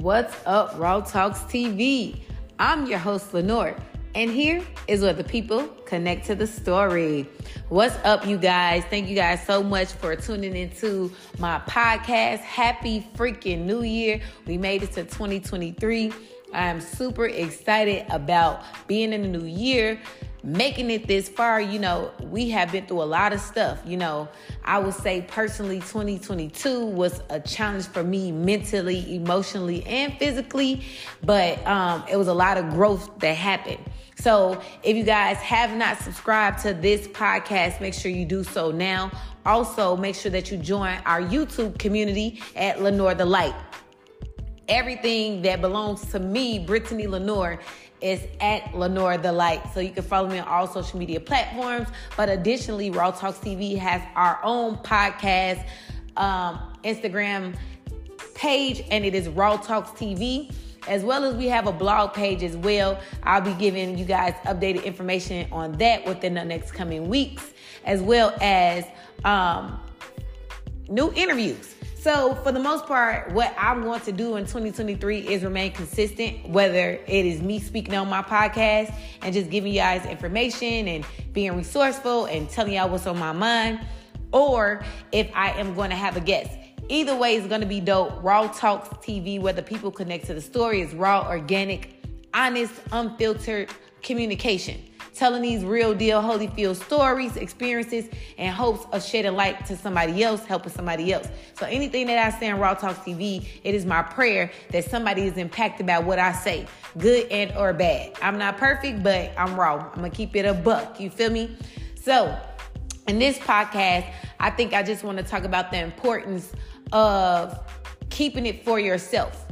What's up, Raw Talks TV? I'm your host, Lenore, and here is where the people connect to the story. What's up, you guys? Thank you guys so much for tuning into my podcast. Happy freaking New Year! We made it to 2023. I am super excited about being in the new year making it this far, you know, we have been through a lot of stuff. You know, I would say personally, 2022 was a challenge for me mentally, emotionally, and physically, but um, it was a lot of growth that happened. So, if you guys have not subscribed to this podcast, make sure you do so now. Also, make sure that you join our YouTube community at Lenore the Light. Everything that belongs to me, Brittany Lenore, is at Lenore the Light. So you can follow me on all social media platforms. But additionally, Raw Talks TV has our own podcast, um, Instagram page, and it is Raw Talks TV. As well as we have a blog page as well. I'll be giving you guys updated information on that within the next coming weeks, as well as um, new interviews. So, for the most part, what I'm going to do in 2023 is remain consistent, whether it is me speaking on my podcast and just giving you guys information and being resourceful and telling y'all what's on my mind, or if I am going to have a guest. Either way is going to be dope. Raw Talks TV, where the people connect to the story, is raw, organic, honest, unfiltered communication telling these real deal Holyfield stories, experiences, and hopes of shedding light to somebody else, helping somebody else. So anything that I say on Raw Talk TV, it is my prayer that somebody is impacted by what I say, good and or bad. I'm not perfect, but I'm raw. I'm gonna keep it a buck. You feel me? So in this podcast, I think I just want to talk about the importance of keeping it for yourself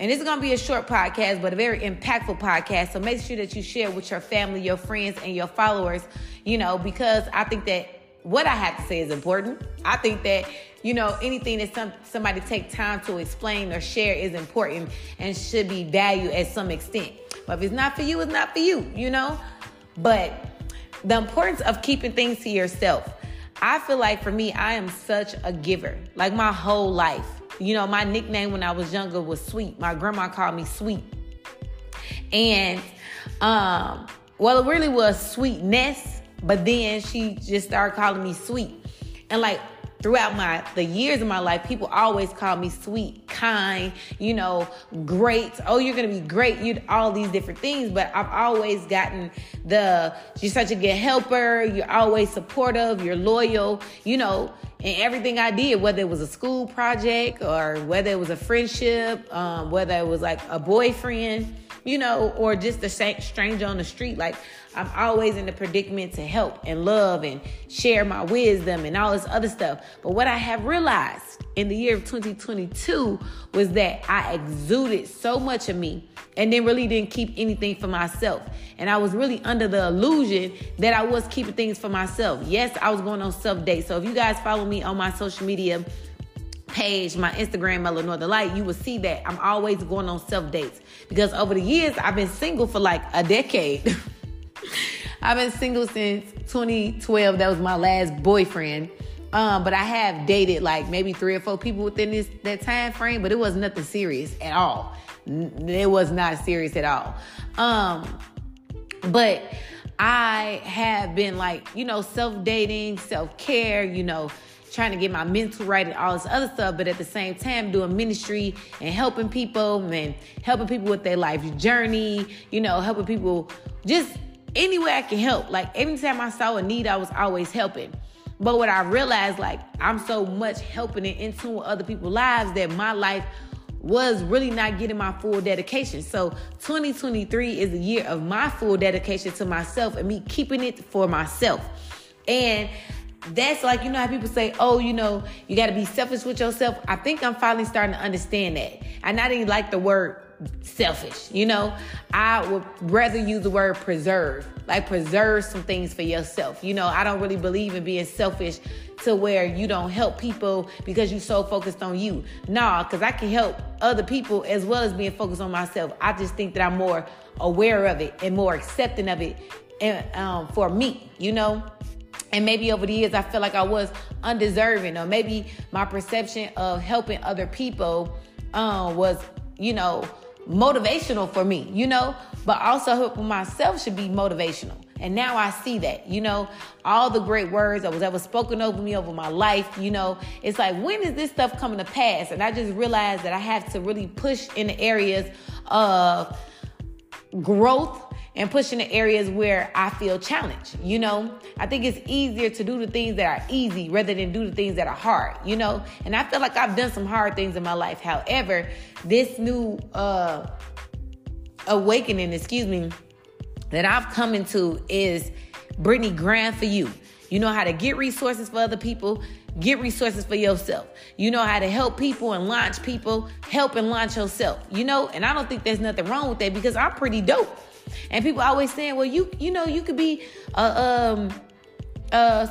and this is going to be a short podcast, but a very impactful podcast. So make sure that you share with your family, your friends, and your followers, you know, because I think that what I have to say is important. I think that, you know, anything that some, somebody take time to explain or share is important and should be valued at some extent. But if it's not for you, it's not for you, you know? But the importance of keeping things to yourself. I feel like for me, I am such a giver, like my whole life. You know, my nickname when I was younger was Sweet. My grandma called me Sweet. And um, well, it really was Sweetness, but then she just started calling me Sweet. And like throughout my the years of my life, people always call me sweet, kind, you know, great. Oh, you're gonna be great. You all these different things, but I've always gotten the you're such a good helper. You're always supportive. You're loyal. You know, in everything I did, whether it was a school project or whether it was a friendship, um, whether it was like a boyfriend, you know, or just a stranger on the street. Like I'm always in the predicament to help and love and share my wisdom and all this other stuff. But what I have realized in the year of 2022 was that I exuded so much of me and then really didn't keep anything for myself. And I was really under the illusion that I was keeping things for myself. Yes, I was going on self dates. So if you guys follow me on my social media, page, my Instagram, Lenore the Light, you will see that I'm always going on self dates because over the years I've been single for like a decade. I've been single since 2012. That was my last boyfriend. Um, but I have dated like maybe three or four people within this that time frame, but it was nothing serious at all. It was not serious at all. Um, but I have been like, you know, self dating, self care, you know, trying to get my mental right and all this other stuff, but at the same time doing ministry and helping people and helping people with their life journey, you know, helping people just any way I can help. Like anytime I saw a need, I was always helping. But what I realized, like I'm so much helping and into other people's lives that my life was really not getting my full dedication. So 2023 is a year of my full dedication to myself and me keeping it for myself. And that's like, you know how people say, oh, you know, you got to be selfish with yourself. I think I'm finally starting to understand that. And I didn't even like the word selfish. You know, I would rather use the word preserve, like preserve some things for yourself. You know, I don't really believe in being selfish to where you don't help people because you're so focused on you. Nah, because I can help other people as well as being focused on myself. I just think that I'm more aware of it and more accepting of it and, um, for me, you know? And maybe over the years, I feel like I was undeserving, or maybe my perception of helping other people um, was you know, motivational for me, you know, but also helping myself should be motivational. And now I see that, you know, all the great words that was ever spoken over me over my life, you know, it's like, when is this stuff coming to pass? And I just realized that I have to really push in the areas of growth and pushing the areas where I feel challenged. You know, I think it's easier to do the things that are easy rather than do the things that are hard, you know, and I feel like I've done some hard things in my life. However, this new uh awakening, excuse me, that I've come into is Brittany Grand for you. You know how to get resources for other people, get resources for yourself. You know how to help people and launch people, help and launch yourself. You know, and I don't think there's nothing wrong with that because I'm pretty dope. And people always saying, well, you you know, you could be a um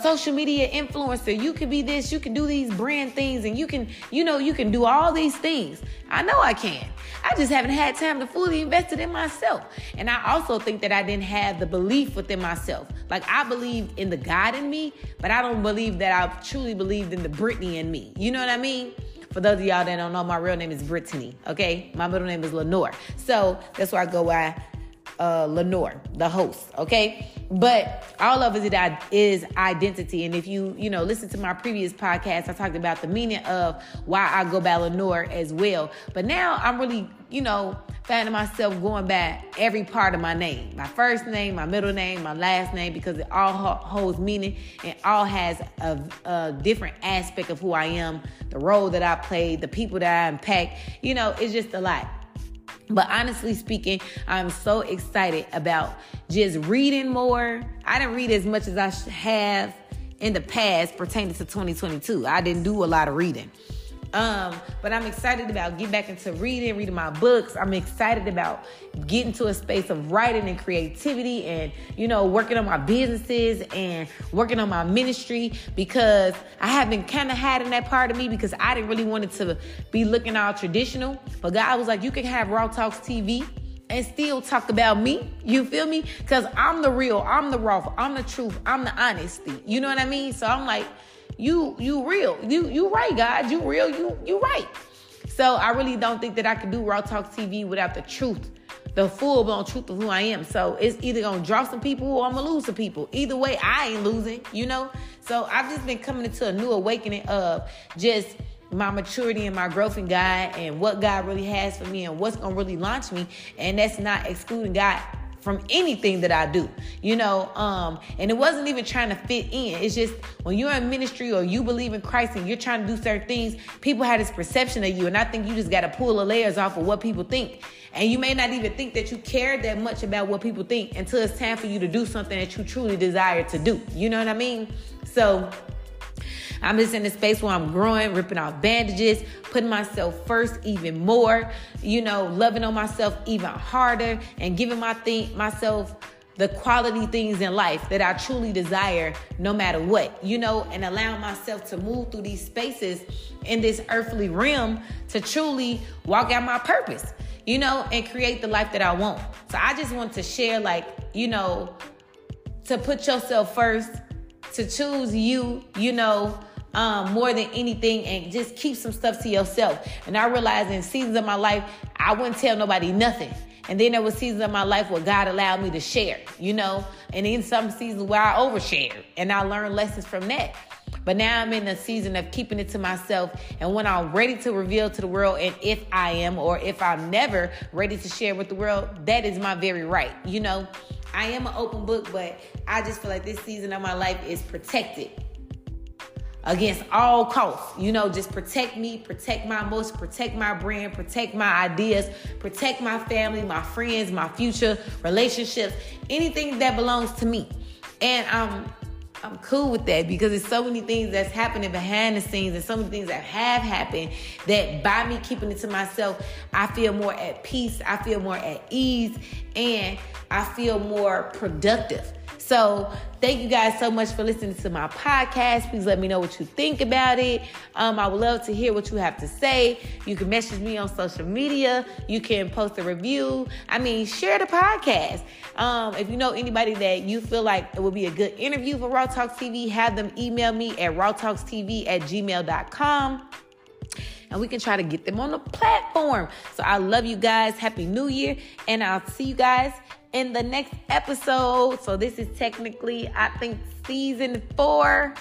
social media influencer. You could be this, you can do these brand things, and you can, you know, you can do all these things. I know I can. I just haven't had time to fully invest it in myself. And I also think that I didn't have the belief within myself. Like I believe in the God in me, but I don't believe that I truly believed in the Brittany in me. You know what I mean? For those of y'all that don't know, my real name is Brittany. Okay, my middle name is Lenore. So that's why I go by uh, Lenore, the host, okay? But all of it is identity. And if you, you know, listen to my previous podcast, I talked about the meaning of why I go by Lenore as well. But now I'm really, you know, finding myself going by every part of my name. My first name, my middle name, my last name, because it all holds meaning and all has a, a different aspect of who I am, the role that I play, the people that I impact. You know, it's just a lot. But honestly speaking, I'm so excited about just reading more. I didn't read as much as I have in the past pertaining to 2022. I didn't do a lot of reading. Um, but I'm excited about getting back into reading, reading my books. I'm excited about getting to a space of writing and creativity and, you know, working on my businesses and working on my ministry because I haven't kind of had in that part of me because I didn't really want it to be looking all traditional. But God was like, you can have Raw Talks TV and still talk about me. You feel me? Because I'm the real, I'm the raw, I'm the truth, I'm the honesty. You know what I mean? So I'm like, you you real. You you right, God. You real. You you right. So I really don't think that I could do Raw Talk TV without the truth, the full blown truth of who I am. So it's either gonna draw some people or I'm gonna lose some people. Either way, I ain't losing, you know? So I've just been coming into a new awakening of just my maturity and my growth in God and what God really has for me and what's gonna really launch me. And that's not excluding God from anything that I do, you know. Um, and it wasn't even trying to fit in. It's just when you're in ministry or you believe in Christ and you're trying to do certain things, people have this perception of you. And I think you just got to pull the layers off of what people think. And you may not even think that you care that much about what people think until it's time for you to do something that you truly desire to do. You know what I mean? So, I'm just in a space where I'm growing, ripping off bandages, putting myself first even more, you know, loving on myself even harder, and giving my thing myself the quality things in life that I truly desire no matter what, you know, and allowing myself to move through these spaces in this earthly realm to truly walk out my purpose, you know, and create the life that I want. So I just want to share, like, you know, to put yourself first, to choose you, you know, um, more than anything and just keep some stuff to yourself. And I realized in seasons of my life, I wouldn't tell nobody nothing. And then there was seasons of my life where God allowed me to share, you know, and in some seasons where I overshared and I learned lessons from that. But now I'm in a season of keeping it to myself. And when I'm ready to reveal to the world, and if I am, or if I'm never ready to share with the world, that is my very right. You know, I am an open book, but I just feel like this season of my life is protected against all costs. You know, just protect me, protect my emotions, protect my brand, protect my ideas, protect my family, my friends, my future relationships, anything that belongs to me. And um I'm cool with that because there's so many things that's happening behind the scenes and so many things that have happened that by me keeping it to myself, I feel more at peace, I feel more at ease, and I feel more productive. So thank you guys so much for listening to my podcast. Please let me know what you think about it. Um, I would love to hear what you have to say. You can message me on social media. You can post a review. I mean, share the podcast. Um, if you know anybody that you feel like it would be a good interview for Raw Talks TV, have them email me at rawtalkstv at gmail.com. and we can try to get them on the platform. So I love you guys. Happy New Year. And I'll see you guys in the next episode. So this is technically, I think, season four.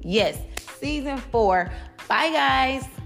Yes, season four. Bye, guys.